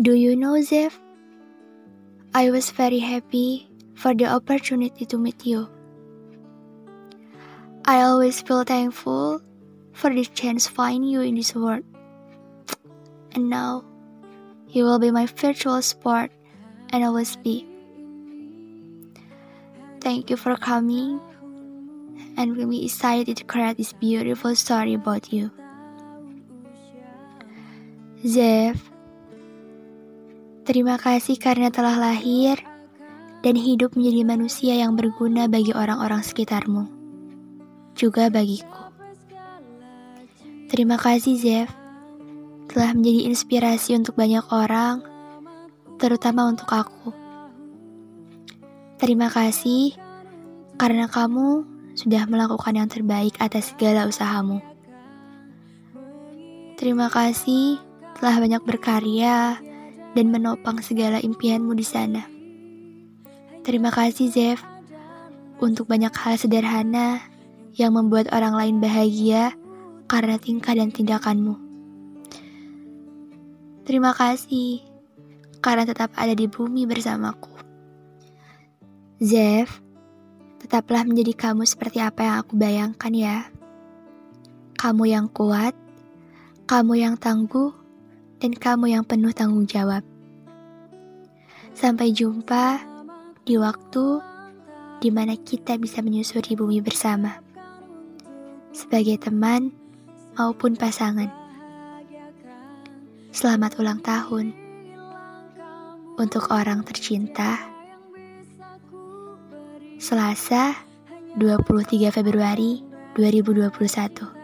Do you know, Zev? I was very happy for the opportunity to meet you. I always feel thankful for the chance to find you in this world. And now, you will be my virtual sport and always be. Thank you for coming and we excited to create this beautiful story about you. Zev, terima kasih karena telah lahir dan hidup menjadi manusia yang berguna bagi orang-orang sekitarmu, juga bagiku. Terima kasih Zev, telah menjadi inspirasi untuk banyak orang, terutama untuk aku. Terima kasih karena kamu sudah melakukan yang terbaik atas segala usahamu. Terima kasih telah banyak berkarya dan menopang segala impianmu di sana. Terima kasih Zev untuk banyak hal sederhana yang membuat orang lain bahagia karena tingkah dan tindakanmu. Terima kasih karena tetap ada di bumi bersamaku. Zev, Tetaplah menjadi kamu seperti apa yang aku bayangkan ya. Kamu yang kuat, kamu yang tangguh, dan kamu yang penuh tanggung jawab. Sampai jumpa di waktu di mana kita bisa menyusuri bumi bersama. Sebagai teman maupun pasangan. Selamat ulang tahun untuk orang tercinta Selasa, 23 Februari 2021.